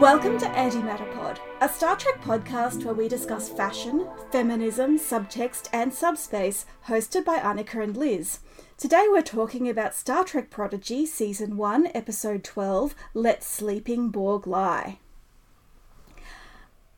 Welcome to Antimatter Pod, a Star Trek podcast where we discuss fashion, feminism, subtext, and subspace, hosted by Annika and Liz. Today we're talking about Star Trek Prodigy Season 1, Episode 12 Let Sleeping Borg Lie.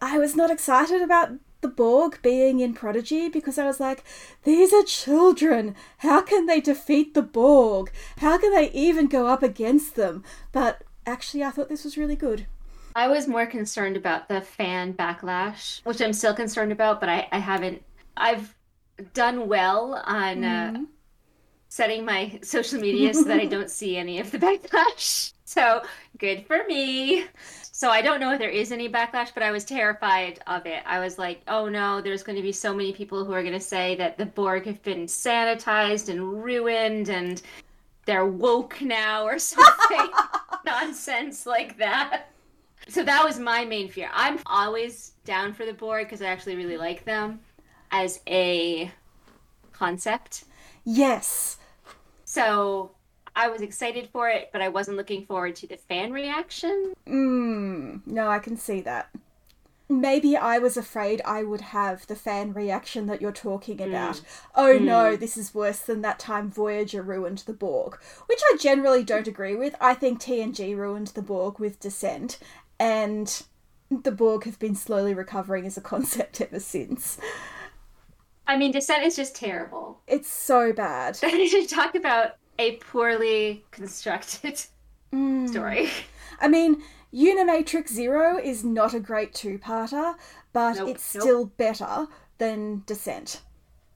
I was not excited about the Borg being in Prodigy because I was like, these are children. How can they defeat the Borg? How can they even go up against them? But actually, I thought this was really good. I was more concerned about the fan backlash, which I'm still concerned about, but I, I haven't. I've done well on mm. uh, setting my social media so that I don't see any of the backlash. So good for me. So I don't know if there is any backlash, but I was terrified of it. I was like, oh no, there's going to be so many people who are going to say that the Borg have been sanitized and ruined and they're woke now or something nonsense like that so that was my main fear. I'm always down for the Borg because I actually really like them as a concept. Yes. So I was excited for it, but I wasn't looking forward to the fan reaction. Mm, no, I can see that. Maybe I was afraid I would have the fan reaction that you're talking mm. about. Mm. Oh mm. no, this is worse than that time Voyager ruined the Borg, which I generally don't agree with. I think TNG ruined the Borg with Descent, and the Borg have been slowly recovering as a concept ever since. I mean, Descent is just terrible. It's so bad. Need to talk about a poorly constructed mm. story. I mean, Unimatrix Zero is not a great two-parter, but nope, it's nope. still better than Descent.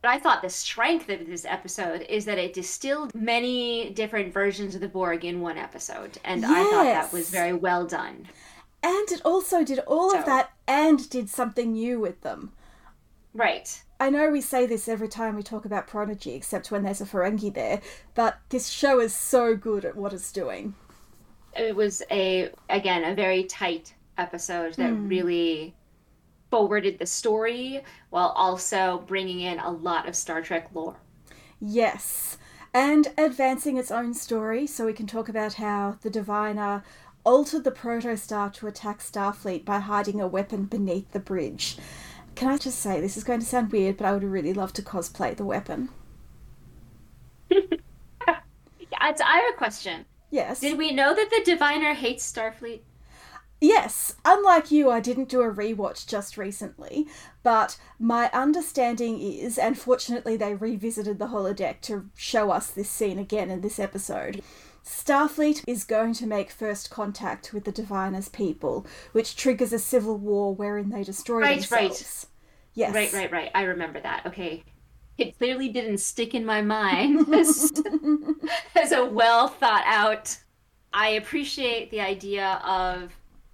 But I thought the strength of this episode is that it distilled many different versions of the Borg in one episode, and yes. I thought that was very well done. And it also did all so. of that and did something new with them. Right. I know we say this every time we talk about Prodigy, except when there's a Ferengi there, but this show is so good at what it's doing. It was a again a very tight episode that mm. really forwarded the story while also bringing in a lot of Star Trek lore. Yes, and advancing its own story, so we can talk about how the Diviner altered the protostar to attack Starfleet by hiding a weapon beneath the bridge. Can I just say, this is going to sound weird, but I would really love to cosplay the weapon. yeah, I have a question. Yes. Did we know that the Diviner hates Starfleet? Yes, unlike you, I didn't do a rewatch just recently, but my understanding is, and fortunately they revisited the holodeck to show us this scene again in this episode, Starfleet is going to make first contact with the Diviner's people, which triggers a civil war wherein they destroy right, themselves. Right. Yes. Right, right, right. I remember that. Okay. It clearly didn't stick in my mind as, as a well thought out. I appreciate the idea of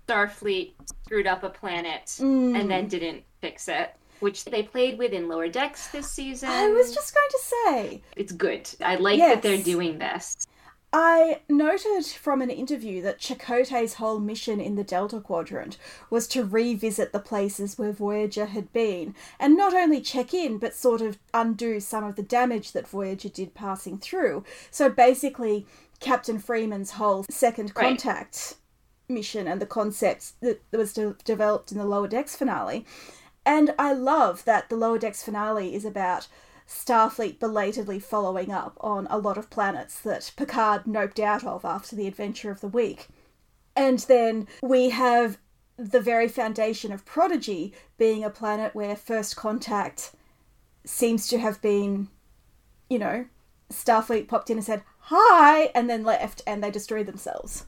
Starfleet screwed up a planet mm. and then didn't fix it which they played with in Lower Decks this season. I was just going to say. It's good. I like yes. that they're doing this. I noted from an interview that Chakotay's whole mission in the Delta Quadrant was to revisit the places where Voyager had been, and not only check in, but sort of undo some of the damage that Voyager did passing through. So basically, Captain Freeman's whole second contact right. mission and the concepts that was de- developed in the Lower Decks finale. And I love that the Lower Decks finale is about Starfleet belatedly following up on a lot of planets that Picard noped out of after the adventure of the week. And then we have the very foundation of Prodigy being a planet where first contact seems to have been, you know, Starfleet popped in and said, hi, and then left, and they destroyed themselves.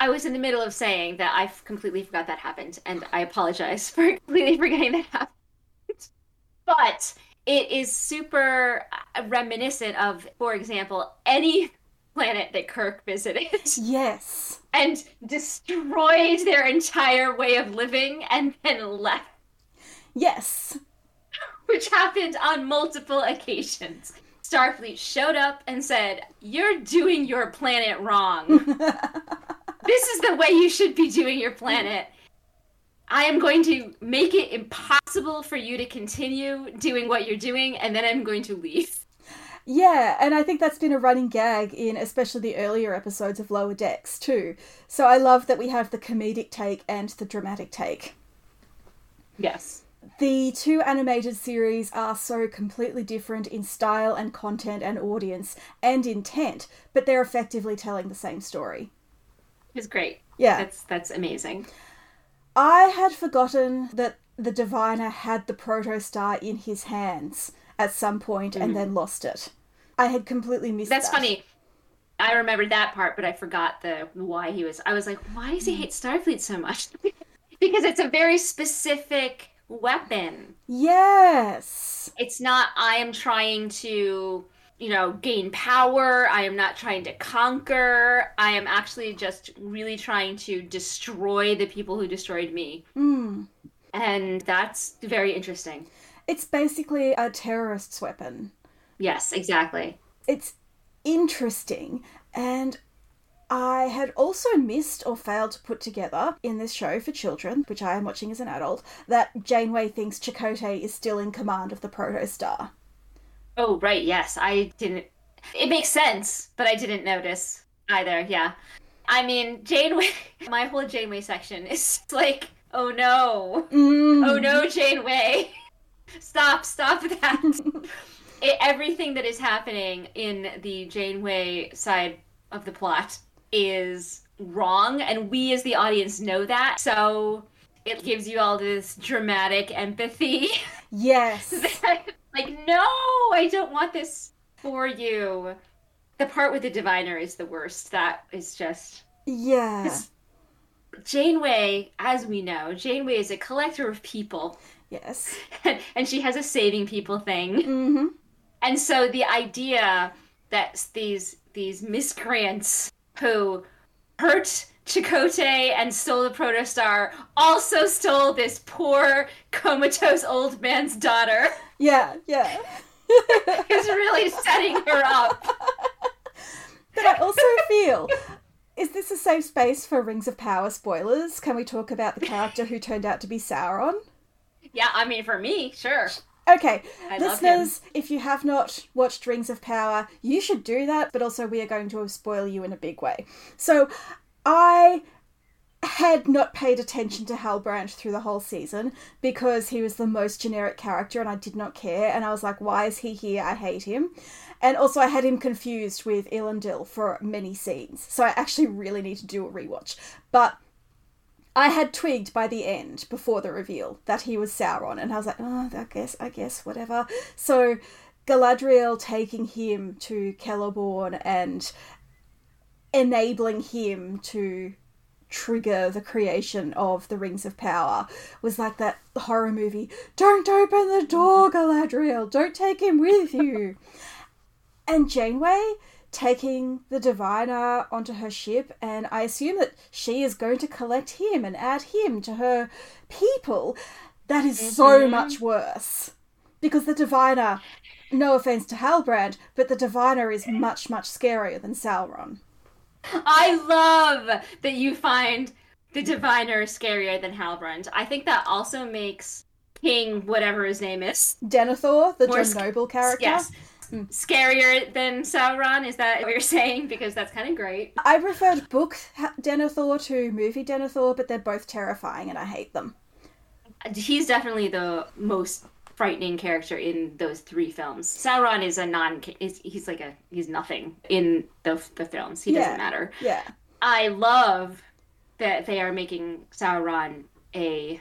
I was in the middle of saying that I completely forgot that happened, and I apologize for completely forgetting that happened. But it is super uh, reminiscent of, for example, any planet that Kirk visited. Yes. And destroyed their entire way of living and then left. Yes. Which happened on multiple occasions. Starfleet showed up and said, You're doing your planet wrong. this is the way you should be doing your planet. I am going to make it impossible for you to continue doing what you're doing, and then I'm going to leave. Yeah, and I think that's been a running gag in especially the earlier episodes of Lower Decks too. So I love that we have the comedic take and the dramatic take. Yes. The two animated series are so completely different in style and content and audience and intent, but they're effectively telling the same story. It's great. Yeah. That's that's amazing. I had forgotten that the diviner had the protostar in his hands at some point and mm-hmm. then lost it. I had completely missed That's that. funny. I remembered that part, but I forgot the why he was. I was like, why does he mm. hate Starfleet so much? because it's a very specific weapon. Yes. It's not. I am trying to, you know, gain power. I am not trying to conquer. I am actually just really trying to destroy the people who destroyed me. Mm. And that's very interesting. It's basically a terrorist's weapon. Yes, exactly. It's interesting and I had also missed or failed to put together in this show for children, which I am watching as an adult, that Janeway thinks Chakotay is still in command of the Protostar. Oh, right. Yes, I didn't. It makes sense, but I didn't notice either. Yeah. I mean, Janeway, my whole Janeway section is like, oh no. Mm. Oh no, Janeway. stop, stop that. it, everything that is happening in the Janeway side of the plot is wrong, and we as the audience know that. So it gives you all this dramatic empathy. Yes. Like, no, I don't want this for you. The part with the diviner is the worst. That is just. Yeah. Janeway, as we know, Janeway is a collector of people. Yes. and she has a saving people thing. Mm-hmm. And so the idea that these these miscreants who hurt Chakotay and stole the protostar also stole this poor comatose old man's daughter Yeah, yeah. is really setting her up. But I also feel is this a safe space for Rings of Power spoilers? Can we talk about the character who turned out to be Sauron? Yeah, I mean for me, sure. Okay, I listeners, if you have not watched Rings of Power, you should do that, but also we are going to spoil you in a big way. So, I had not paid attention to Halbrand through the whole season because he was the most generic character and I did not care. And I was like, why is he here? I hate him. And also, I had him confused with Elendil for many scenes. So, I actually really need to do a rewatch. But I had twigged by the end, before the reveal, that he was Sauron, and I was like, oh, I guess, I guess, whatever. So, Galadriel taking him to Celeborn and enabling him to trigger the creation of the Rings of Power was like that horror movie Don't open the door, Galadriel! Don't take him with you! and Janeway taking the diviner onto her ship and i assume that she is going to collect him and add him to her people that is so Mhm. much worse because the diviner no offense to halbrand but the diviner is much much scarier than sauron I love that you find the diviner scarier than Halbrand. I think that also makes King, whatever his name is, denethor the More john sc- noble character yes, Mm. scarier than Sauron. Is that what you're saying? Because that's kind of great. i preferred book denethor to movie denethor but they're both terrifying and i hate them He's definitely the most frightening character in those three films. Sauron is a non. Is he's like a he's nothing in the the films. He Yeah. doesn't matter. yeah I love that they are making Sauron a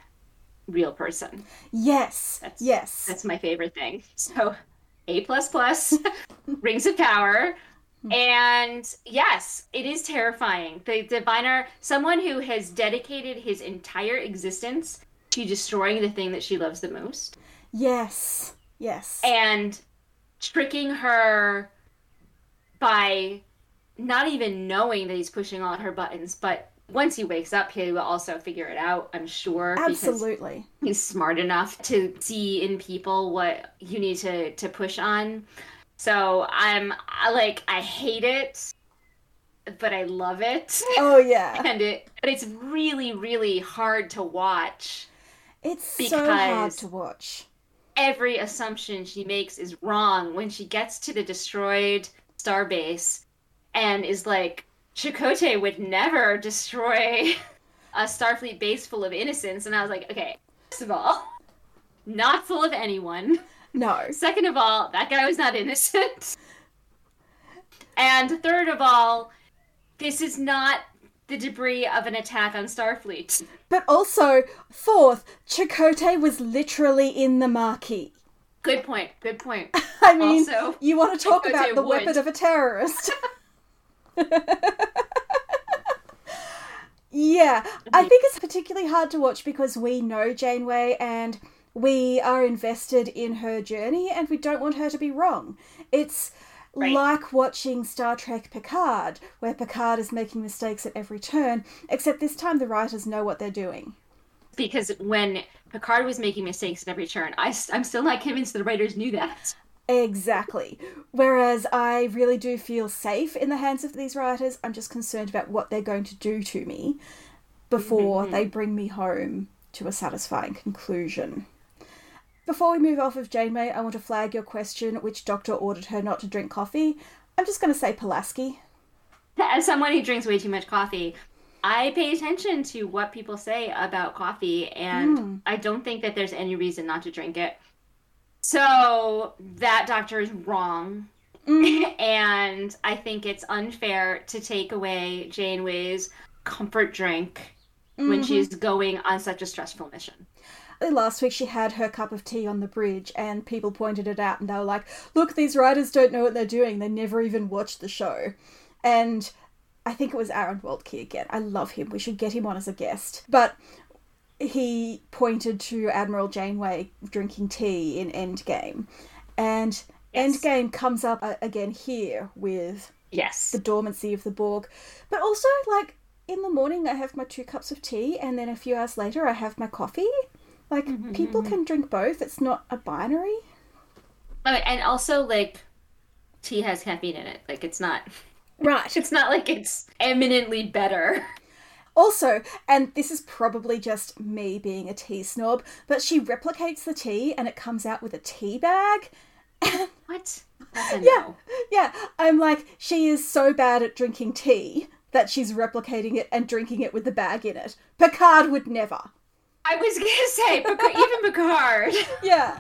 real person. yes That's- yes That's my favorite thing. So, A plus plus, Rings of Power, hmm. and yes, it is terrifying. The diviner, someone who has dedicated his entire existence to destroying the thing that she loves the most, yes yes and tricking her by not even knowing that he's pushing all her buttons, but. Once he wakes up, he will also figure it out, I'm sure. absolutely he's smart enough to see in people what you need to to push on so i'm I, like i hate it but i love it oh yeah and it but it's really really hard to watch It's so hard to watch. Every assumption she makes is wrong when she gets to the destroyed starbase and is like, Chakotay would never destroy a Starfleet base full of innocents. And I was like, okay, first of all, not full of anyone. No. Second of all, that guy was not innocent. And third of all, this is not the debris of an attack on Starfleet. But also, fourth, Chakotay was literally in the marquee. Good point. Good point. I mean, Also, you want to talk Chakotay about the would. weapon of a terrorist. yeah, I think it's particularly hard to watch because we know Janeway and we are invested in her journey and we don't want her to be wrong. It's Right. like watching Star Trek Picard, where Picard is making mistakes at every turn, except this time the writers know what they're doing. because when Picard was making mistakes at every turn, I, am still not convinced the writers knew that. Exactly. Whereas I really do feel safe in the hands of these writers. I'm just concerned about what they're going to do to me before mm-hmm. they bring me home to a satisfying conclusion. Before we move off of Janeway, I want to flag your question which doctor ordered her not to drink coffee. I'm just going to say Pulaski. As someone who drinks way too much coffee, I pay attention to what people say about coffee, and hmm. I don't think that there's any reason not to drink it. So that doctor is wrong. Mm. and I think it's unfair to take away Janeway's comfort drink when mm-hmm. she's going on such a stressful mission. Last week she had her cup of tea on the bridge and people pointed it out and they were like, look, these writers don't know what they're doing. They never even watched the show. And I think it was Aaron Waltke again. I love him. We should get him on as a guest. But he pointed to Admiral Janeway drinking tea in Endgame. And Yes. Endgame comes up again here with Yes. the dormancy of the Borg. But also, like, in the morning I have my two cups of tea, and then a few hours later I have my coffee. Like, mm-hmm, people mm-hmm. can drink both. It's not a binary. Oh, and also, like, tea has caffeine in it. Like, it's not. Right. It's not like it's eminently better. Also, and this is probably just me being a tea snob, but she replicates the tea and it comes out with a tea bag. What? Yeah. no. Yeah, I'm like, she is so bad at drinking tea that she's replicating it and drinking it with the bag in it. Picard would never. I was gonna say, even Picard, Yeah.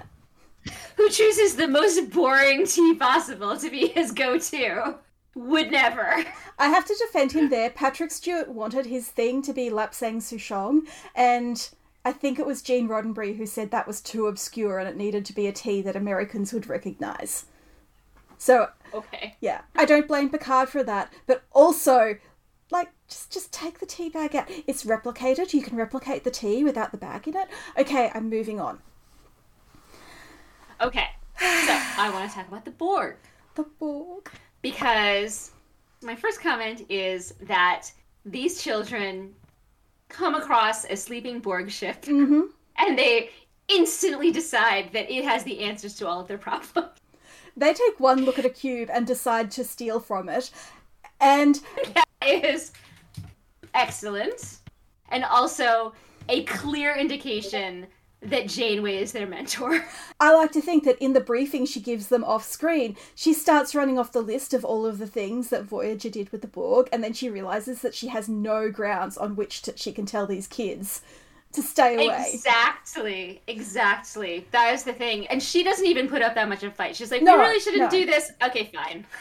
who chooses the most boring tea possible to be his go-to, would never. I have to defend him there. Patrick Stewart wanted his thing to be Lapsang Souchong, and I think it was Gene Roddenberry who said that was too obscure and it needed to be a tea that Americans would recognize. So, Okay. yeah, I don't blame Picard for that, but also, like, just just take the tea bag out. It's replicated. You can replicate the tea without the bag in it. Okay, I'm moving on. Okay. So I want to talk about the Borg The Borg. because my first comment is that these children come across a sleeping Borg ship Mm-hmm. and they instantly decide that it has the answers to all of their problems. They take one look at a cube and decide to steal from it, and That is excellent. And also a clear indication that Janeway is their mentor. I like to think that in the briefing she gives them off screen, she starts running off the list of all of the things that Voyager did with the Borg, and then she realizes that she has no grounds on which to, she can tell these kids to stay away. Exactly. Exactly. That is the thing. And she doesn't even put up that much of a fight. She's like, No, we really shouldn't no. do this. Okay, fine.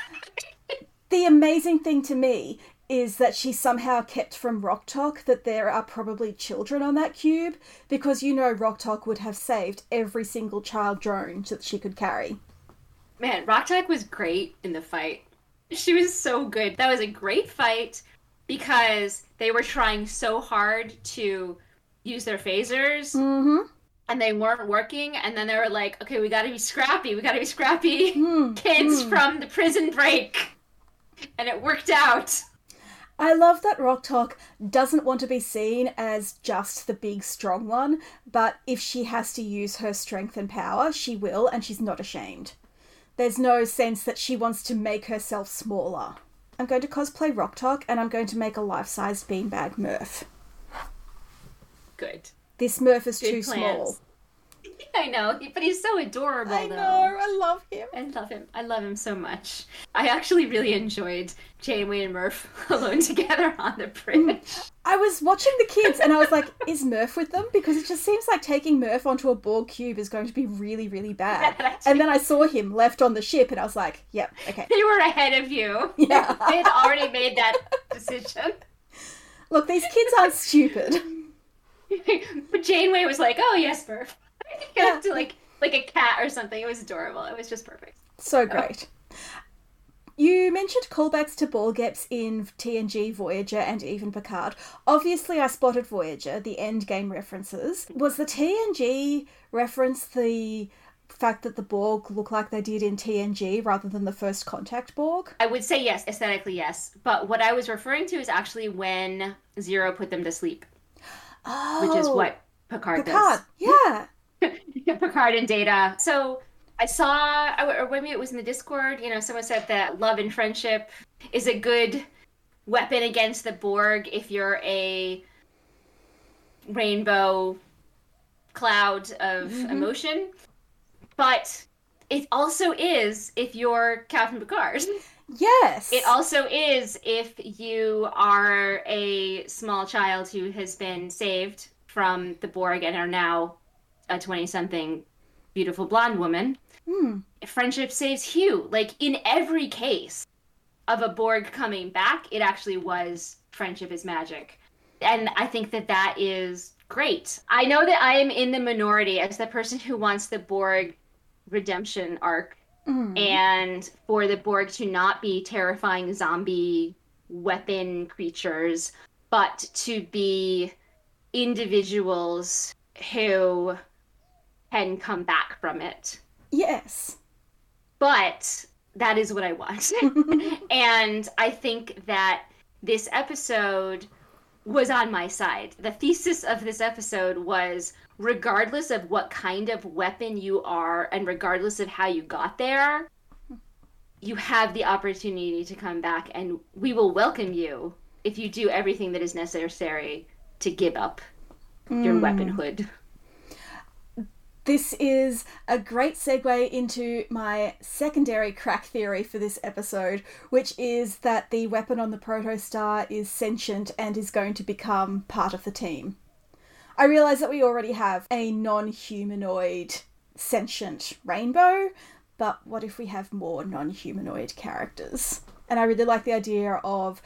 The amazing thing to me is that she somehow kept from Rok-Tahk that there are probably children on that cube, because you know Rok-Tahk would have saved every single child drone that she could carry. Man, Rok-Tahk was great in the fight. She was so good. That was a great fight because they were trying so hard to use their phasers Mm-hmm. and they weren't working. And then they were like, okay, we gotta be scrappy. We gotta be scrappy Hmm. kids from the prison break. And it worked out. I love that Rok-Tahk doesn't want to be seen as just the big strong one, but if she has to use her strength and power, she will, and she's not ashamed. There's no sense that she wants to make herself smaller. I'm going to cosplay Rok-Tahk and I'm going to make a life sized beanbag Murph. Good. This Murph is Good too plans. small. I know, but he's so adorable. I though. know, I love him. I love him. I love him so much. I actually really enjoyed Janeway and Murph alone together on the bridge. I was watching the kids and I was like, is Murph with them? Because it just seems like taking Murph onto a Borg cube is going to be really, really bad. Yeah, and then I saw him left on the ship and I was like, yep, okay. They were ahead of you. Yeah. they had already made that decision. Look, these kids aren't stupid. but Janeway was like, "Oh yes, Murph," Yeah. to like like a cat or something. It was adorable. It was just perfect. So great. You mentioned callbacks to Borg eps in TNG, Voyager, and even Picard. Obviously, I spotted Voyager, the end game references. Was the TNG reference the fact that the Borg look like they did in TNG rather than the first contact Borg? I would say yes, aesthetically yes. But what I was referring to is actually when Zero put them to sleep, Oh, which is oh, what Picard, Picard. Yeah. Picard and Data. So I saw, or maybe it was in the Discord. You know, someone said that love and friendship is a good weapon against the Borg if you're a rainbow cloud of mm-hmm. emotion. But it also is if you're Captain Picard. Yes. It also is if you are a small child who has been saved from the Borg and are now a 20 something beautiful blonde woman. Hmm. Friendship saves Hugh. Like in every case of a Borg coming back, it actually was friendship is magic. And I think that that is great. I know that I am in the minority as the person who wants the Borg redemption arc Mm. and for the Borg to not be terrifying zombie weapon creatures, but to be individuals who can come back from it. Yes. But that is what I want. and I think that this episode was on my side. The thesis of this episode was regardless of what kind of weapon you are and regardless of how you got there, you have the opportunity to come back and we will welcome you if you do everything that is necessary to give up your mm. weaponhood. This is a great segue into my secondary crack theory for this episode, which is that the weapon on the protostar is sentient and is going to become part of the team. I realise that we already have a non humanoid sentient rainbow, but what if we have more non humanoid characters? And I really like the idea of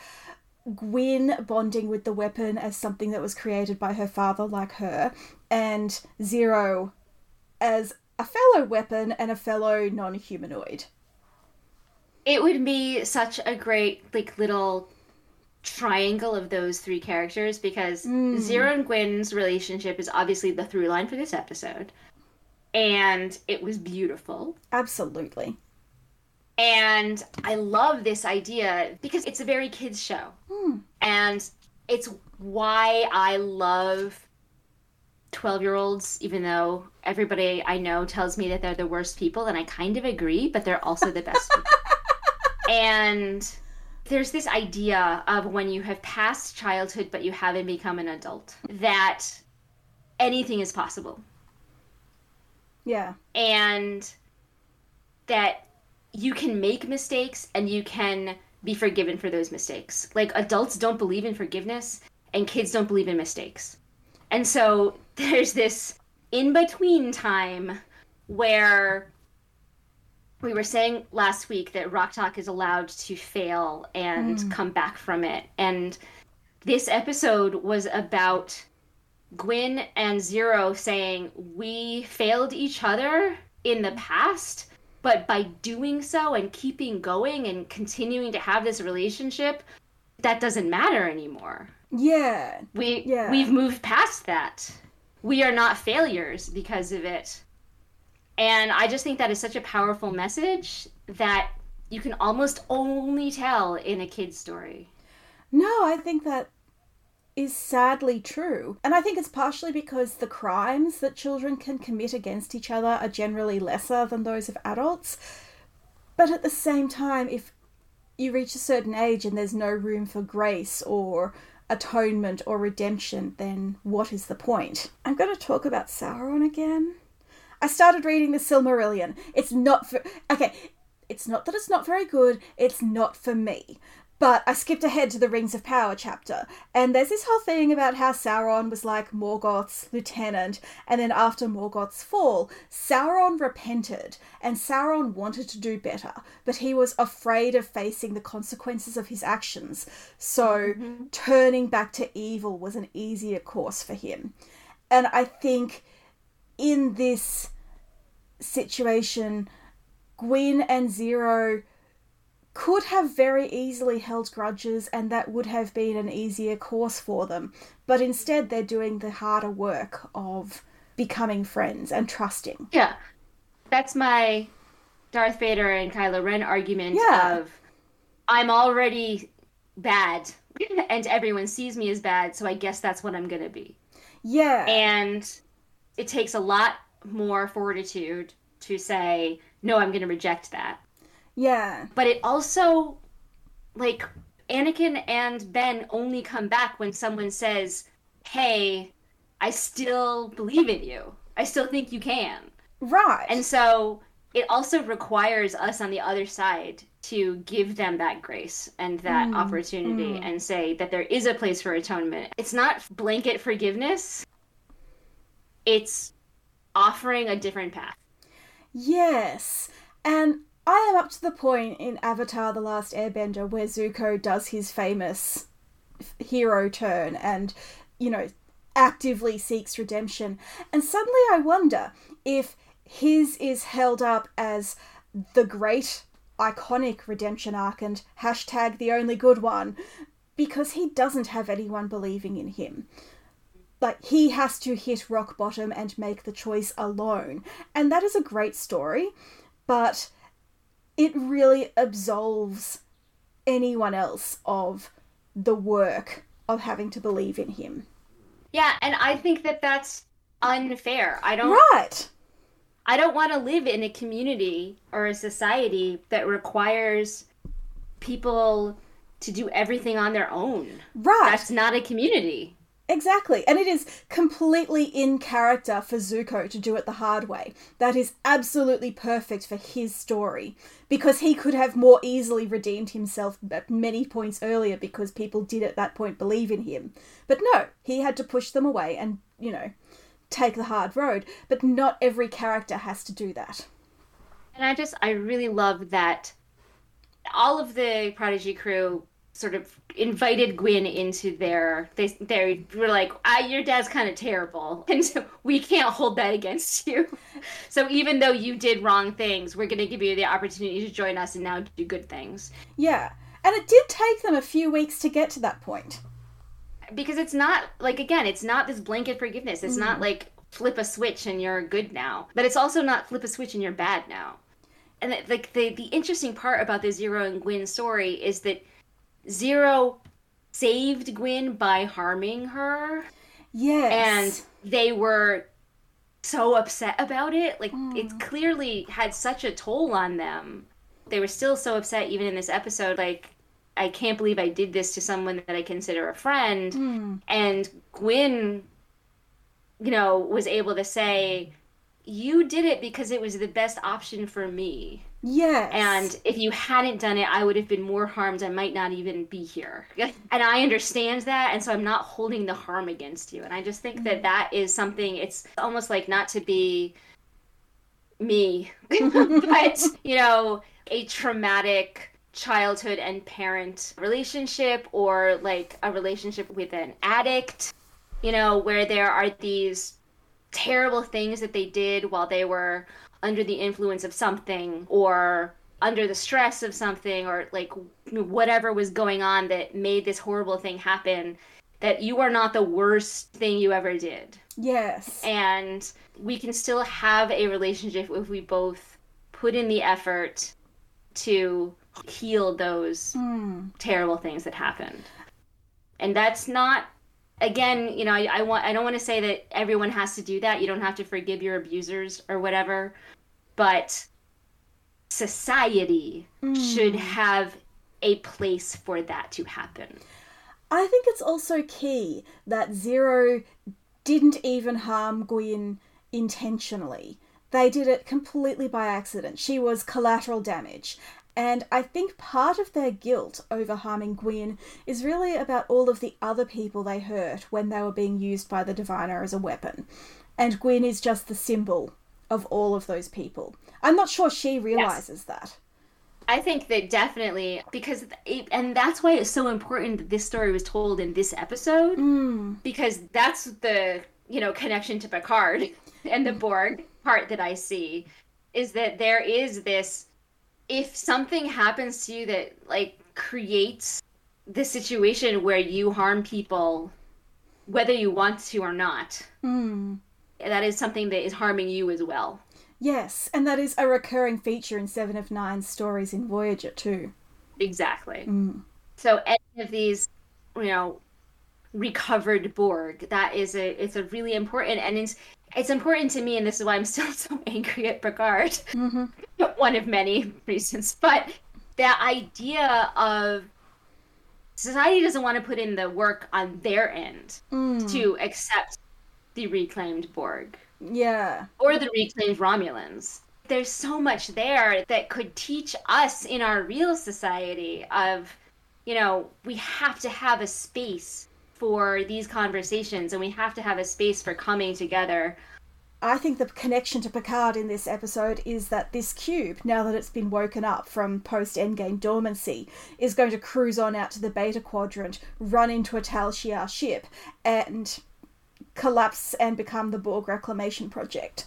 Gwyn bonding with the weapon as something that was created by her father, like her, and Zero as a fellow weapon and a fellow non humanoid. It would be such a great like little triangle of those three characters because hmm. Zero and Gwyn's relationship is obviously the through line for this episode. And it was beautiful. Absolutely. And I love this idea because it's a very kids show. Hmm. And it's why I love 12 year olds, even though everybody I know tells me that they're the worst people. And I kind of agree, but they're also the best people. And there's this idea of when you have passed childhood but you haven't become an adult, that anything is possible Yeah. and that you can make mistakes and you can be forgiven for those mistakes. Like adults don't believe in forgiveness and kids don't believe in mistakes. And so there's this in between time where we were saying last week that Rok-Tahk is allowed to fail and hmm. come back from it. And this episode was about Gwyn and Zero saying, We failed each other in the past, but by doing so and keeping going and continuing to have this relationship, that doesn't matter anymore. Yeah. We Yeah. we've moved past that. We are not failures because of it. And I just think that is such a powerful message that you can almost only tell in a kid's story. No, I think that is sadly true. And I think it's partially because the crimes that children can commit against each other are generally lesser than those of adults. But at the same time, if you reach a certain age and there's no room for grace or atonement or redemption, then what is the point? I'm going to talk about Sauron again. I started reading the Silmarillion. It's not for. Okay, it's not that it's not very good, it's not for me. But I skipped ahead to the Rings of Power chapter, and there's this whole thing about how Sauron was like Morgoth's lieutenant, and then after Morgoth's fall, Sauron repented, and Sauron wanted to do better, but he was afraid of facing the consequences of his actions, so mm-hmm. turning back to evil was an easier course for him. And I think in this situation, Gwyn and Zero could have very easily held grudges and that would have been an easier course for them. But instead, they're doing the harder work of becoming friends and trusting. Yeah. That's my Darth Vader and Kylo Ren argument yeah. of I'm already bad and everyone sees me as bad, so I guess that's what I'm going to be. Yeah. And it takes a lot more fortitude to say, no, I'm going to reject that. Yeah. But it also, like, Anakin and Ben only come back when someone says, hey, I still believe in you. I still think you can. Right. And so it also requires us on the other side to give them that grace and that mm, opportunity mm. and say that there is a place for atonement. It's not blanket forgiveness, it's offering a different path. Yes. And I am up to the point in Avatar The Last Airbender where Zuko does his famous hero turn and, you know, actively seeks redemption. And suddenly I wonder if his is held up as the great iconic redemption arc and hashtag the only good one because he doesn't have anyone believing in him. Like, he has to hit rock bottom and make the choice alone. And that is a great story, but it really absolves anyone else of the work of having to believe in him. Yeah, and I think that that's unfair. I don't Right. I don't want to live in a community or a society that requires people to do everything on their own. Right. That's not a community. Exactly. And it is completely in character for Zuko to do it the hard way. That is absolutely perfect for his story because he could have more easily redeemed himself at many points earlier because people did at that point believe in him. But no, he had to push them away and, you know, take the hard road. But not every character has to do that. And I just, I really love that all of the Prodigy crew sort of invited Gwyn into their they they were like ah, your dad's kind of terrible. And so we can't hold that against you. So even though you did wrong things we're going to give you the opportunity to join us and now do good things. Yeah. And it did take them a few weeks to get to that point. Because it's not like again it's not this blanket forgiveness. It's mm. not like flip a switch and you're good now. But it's also not flip a switch and you're bad now. And like the the interesting part about the zero and Gwyn story is that Zero saved Gwyn by harming her. Yes. And they were so upset about it. Like, mm. it clearly had such a toll on them. They were still so upset, even in this episode. Like, I can't believe I did this to someone that I consider a friend. Mm. And Gwyn, you know, was able to say, You did it because it was the best option for me. Yes. And if you hadn't done it, I would have been more harmed. I might not even be here. And I understand that. And so I'm not holding the harm against you. And I just think mm-hmm. that that is something, it's almost like not to be me, but, you know, a traumatic childhood and parent relationship or like a relationship with an addict, you know, where there are these terrible things that they did while they were under the influence of something or under the stress of something or like whatever was going on that made this horrible thing happen that you are not the worst thing you ever did. Yes. And we can still have a relationship if we both put in the effort to heal those mm. terrible things that happened. And that's not again, you know, I, I want I don't want to say that everyone has to do that. You don't have to forgive your abusers or whatever, but society mm. should have a place for that to happen. I think it's also key that Zero didn't even harm Gwyn intentionally. They did it completely by accident. She was collateral damage. And I think part of their guilt over harming Gwyn is really about all of the other people they hurt when they were being used by the Diviner as a weapon. And Gwyn is just the symbol of all of those people. I'm not sure she realizes yes. that. I think that definitely because it, and that's why it's so important that this story was told in this episode mm. because that's the you know connection to Picard and the Borg part that I see is that there is this if something happens to you that like creates the situation where you harm people whether you want to or not mm. that is something that is harming you as well yes and that is a recurring feature in seven of nine stories in voyager too exactly mm. so any of these you know recovered borg that is a it's a really important and it's it's important to me, and this is why I'm still so angry at Picard. Mm-hmm. One of many reasons, but the idea of society doesn't want to put in the work on their end mm. to accept the reclaimed Borg. Yeah. Or the reclaimed Romulans. There's so much there that could teach us in our real society of, you know, we have to have a space for these conversations and we have to have a space for coming together. I think the connection to Picard in this episode is that this cube, now that it's been woken up from post endgame dormancy, is going to cruise on out to the Beta Quadrant, run into a Tal Shiar ship, and collapse and become the Borg Reclamation Project.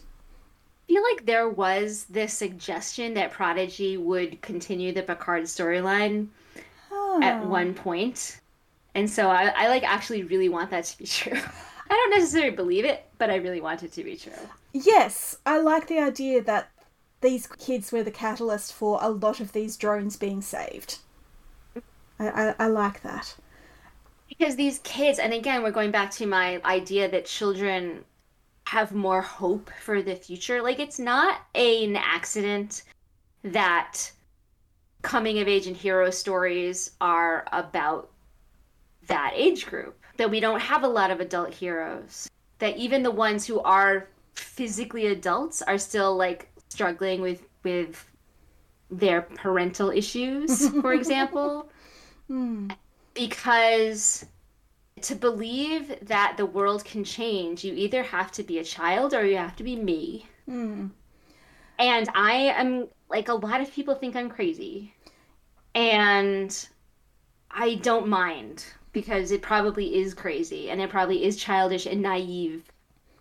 I feel like there was this suggestion that Prodigy would continue the Picard storyline at one point. And so I, I like actually really want that to be true. I don't necessarily believe it, but I really want it to be true. Yes, I like the idea that these kids were the catalyst for a lot of these drones being saved. I, I, I like that. Because these kids, and again, we're going back to my idea that children have more hope for the future. Like, it's not an accident that coming of age and hero stories are about that age group. That we don't have a lot of adult heroes. That even the ones who are physically adults are still like struggling with with their parental issues, for example. Hmm. Because to believe that the world can change, you either have to be a child or you have to be me. Hmm. And I am like a lot of people think I'm crazy. And I don't mind because it probably is crazy and it probably is childish and naive.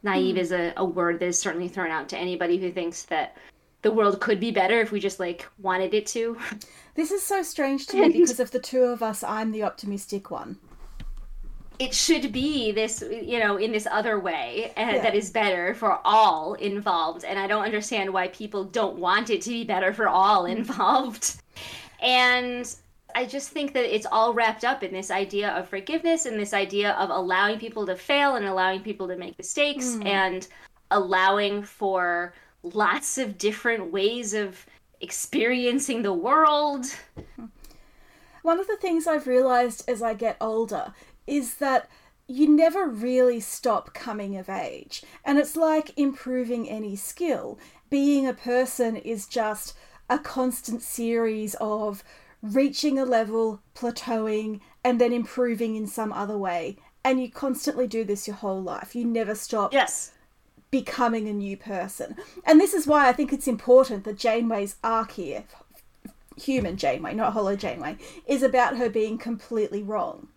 Naive mm. is a, a word that is certainly thrown out to anybody who thinks that the world could be better if we just like wanted it to. This is so strange to me because of the two of us, I'm the optimistic one. It should be this, you know, in this other way yeah. that is better for all involved. And I don't understand why people don't want it to be better for all involved. And I just think that it's all wrapped up in this idea of forgiveness and this idea of allowing people to fail and allowing people to make mistakes mm. and allowing for lots of different ways of experiencing the world. One of the things I've realized as I get older is that you never really stop coming of age. And it's like improving any skill. Being a person is just a constant series of reaching a level, plateauing, and then improving in some other way. And you constantly do this your whole life. You never stop yes. becoming a new person. And this is why I think it's important that Janeway's arc here, human Janeway, not holo Janeway, is about her being completely wrong.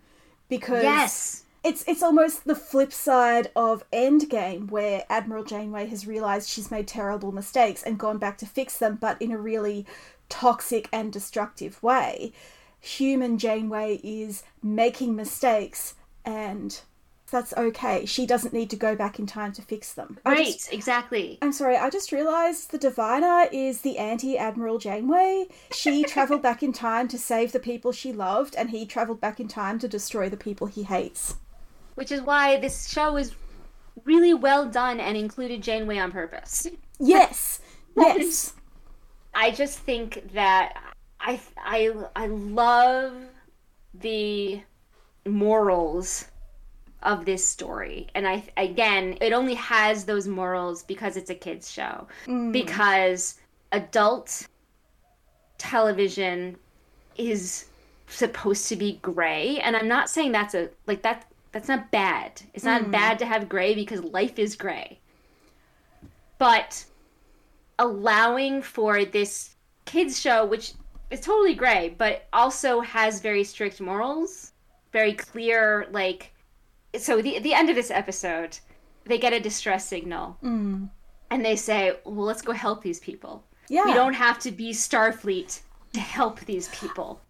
Because yes. it's it's almost the flip side of Endgame, where Admiral Janeway has realized she's made terrible mistakes and gone back to fix them, but in a really toxic and destructive way. Human Janeway is making mistakes and that's okay. She doesn't need to go back in time to fix them. Right, just, exactly. I'm sorry, I just realised the Diviner is the anti Admiral Janeway. She travelled back in time to save the people she loved, and he travelled back in time to destroy the people he hates. Which is why this show is really well done and included Janeway on purpose. Yes, yes. I just think that I I I love the morals of this story. And I again, it only has those morals because it's a kids show. Mm. Because adult television is supposed to be gray and i'm not saying that's a like that that's not bad it's not mm. bad to have gray because life is gray but allowing for this kids show which is totally gray but also has very strict morals very clear like so the the end of this episode they get a distress signal mm. and they say well let's go help these people yeah we don't have to be starfleet to help these people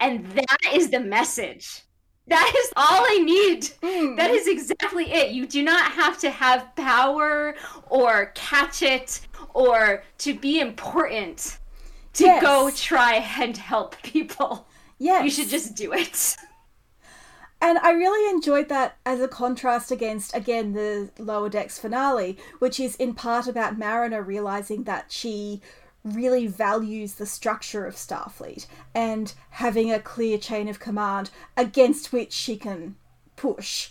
and that is the message. That is all I need. Mm. That is exactly it. You do not have to have power or catch it or to be important to yes. go try and help people. Yes. You should just do it. And I really enjoyed that as a contrast against, again, the Lower Decks finale, which is in part about Mariner realizing that she really values the structure of Starfleet and having a clear chain of command against which she can push.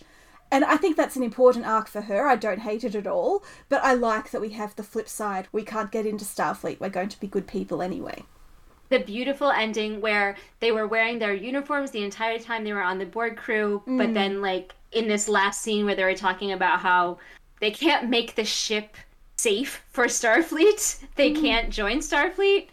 And I think that's an important arc for her. I don't hate it at all, but I like that we have the flip side. We can't get into Starfleet. We're going to be good people anyway. The beautiful ending where they were wearing their uniforms the entire time they were on the board crew, mm. but then, like, in this last scene where they were talking about how they can't make the ship safe for Starfleet. They mm. can't join Starfleet.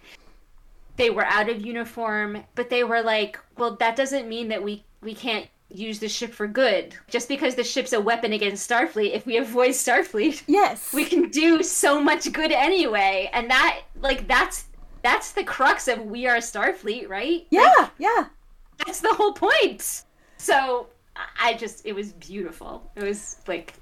They were out of uniform, but they were like, well, that doesn't mean that we we can't use the ship for good. Just because the ship's a weapon against Starfleet, if we avoid Starfleet, yes, we can do so much good anyway. And that like that's that's the crux of we are Starfleet, right? Yeah, like, yeah. That's the whole point. So I just it was beautiful. It was like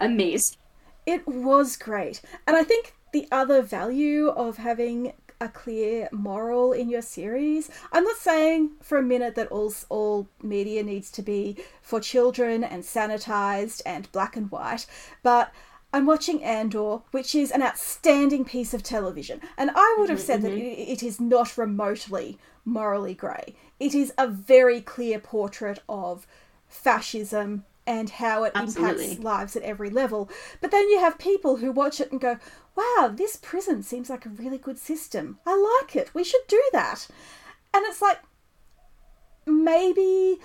amazing. It was great. And I think the other value of having a clear moral in your series. I'm not saying for a minute that all all media needs to be for children and sanitized and black and white, but I'm watching Andor, which is an outstanding piece of television, and I would have said mm-hmm. that it is not remotely morally grey. It is a very clear portrait of fascism, and how it Absolutely. impacts lives at every level. But then you have people who watch it and go, wow, this prison seems like a really good system. I like it. We should do that. And it's like, maybe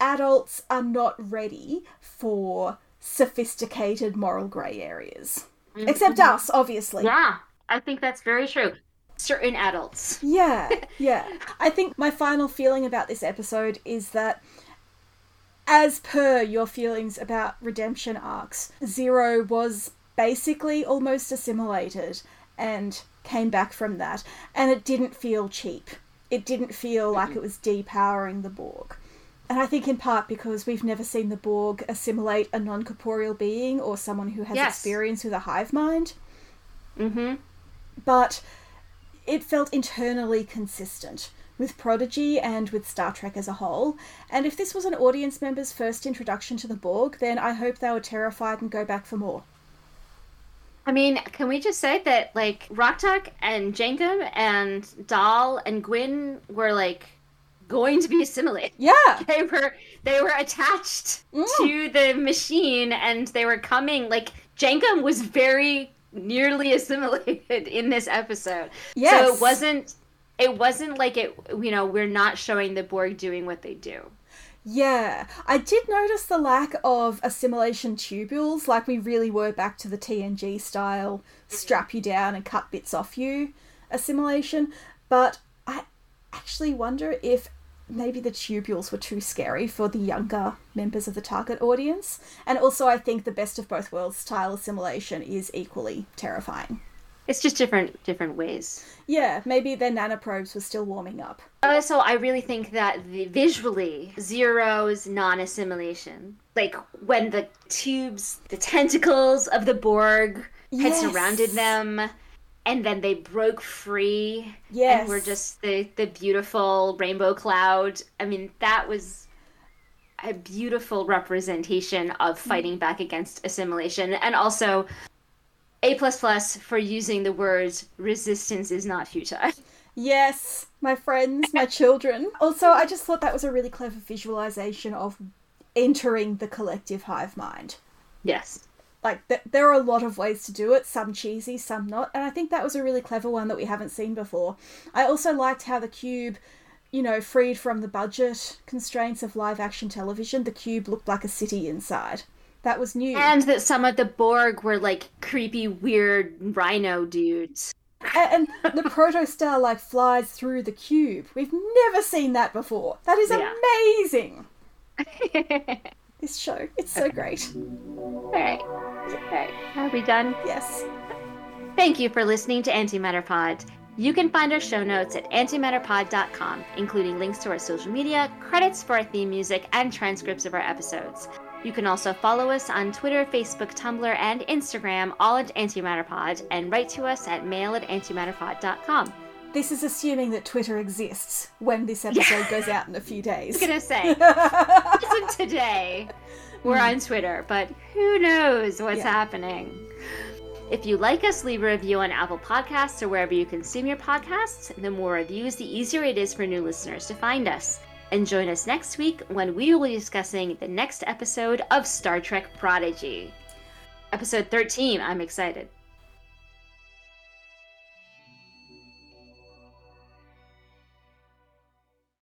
adults are not ready for sophisticated moral grey areas. Mm-hmm. Except us, obviously. Yeah, I think that's very true. Certain adults. Yeah, yeah. I think my final feeling about this episode is that as per your feelings about redemption arcs, Zero was basically almost assimilated and came back from that, and it didn't feel cheap. It didn't feel like it was depowering the Borg. And I think in part because we've never seen the Borg assimilate a non corporeal being or someone who has yes. experience with a hive mind. Mm-hmm. But it felt internally consistent with Prodigy and with Star Trek as a whole. And if this was an audience member's first introduction to the Borg, then I hope they were terrified and go back for more. I mean, can we just say that like Rok-Tahk and Jankom and Dal and Gwyn were like going to be assimilated. Yeah. They were they were attached mm. to the machine and they were coming like Jankom was very nearly assimilated in this episode. Yes. So it wasn't it wasn't like it you know we're not showing the borg doing what they do. Yeah. I did notice the lack of assimilation tubules like we really were back to the tng style mm-hmm. strap you down and cut bits off you assimilation. But i actually wonder if maybe the tubules were too scary for the younger members of the target audience. And also i think the best of both worlds style assimilation is equally terrifying it's just different different ways. Yeah, maybe their nanoprobes were still warming up. Uh, so I really think that the, visually, Zero's non-assimilation, like when the tubes, the tentacles of the Borg yes. had surrounded them, and then they broke free, yes. and were just the the beautiful rainbow cloud. I mean, that was a beautiful representation of fighting mm. back against assimilation and also a plus plus for using the words resistance is not futile. Yes, my friends, my children. Also, I just thought that was a really clever visualization of entering the collective hive mind. Yes. Like, th- there are a lot of ways to do it, some cheesy, some not, and I think that was a really clever one that we haven't seen before. I also liked how the cube, you know, freed from the budget constraints of live action television, the cube looked like a city inside. That was new. And that some of the Borg were like creepy, weird rhino dudes. And, and the protostar like flies through the cube. We've never seen that before. That is Yeah. amazing. This show, it's so great. All right. All right. Are we done? Yes. Thank you for listening to Antimatter Pod. You can find our show notes at antimatterpod.com, including links to our social media, credits for our theme music, and transcripts of our episodes. You can also follow us on Twitter, Facebook, Tumblr, and Instagram, all at Antimatterpod, and write to us at mail at antimatterpod.com. This is assuming that Twitter exists when this episode goes out in a few days. I was gonna say, as of today, we're on Twitter, but who knows what's Yeah. happening. If you like us, leave a review on Apple Podcasts or wherever you consume your podcasts. The more reviews, the easier it is for new listeners to find us. And join us next week when we will be discussing the next episode of Star Trek Prodigy. Episode 13, I'm excited.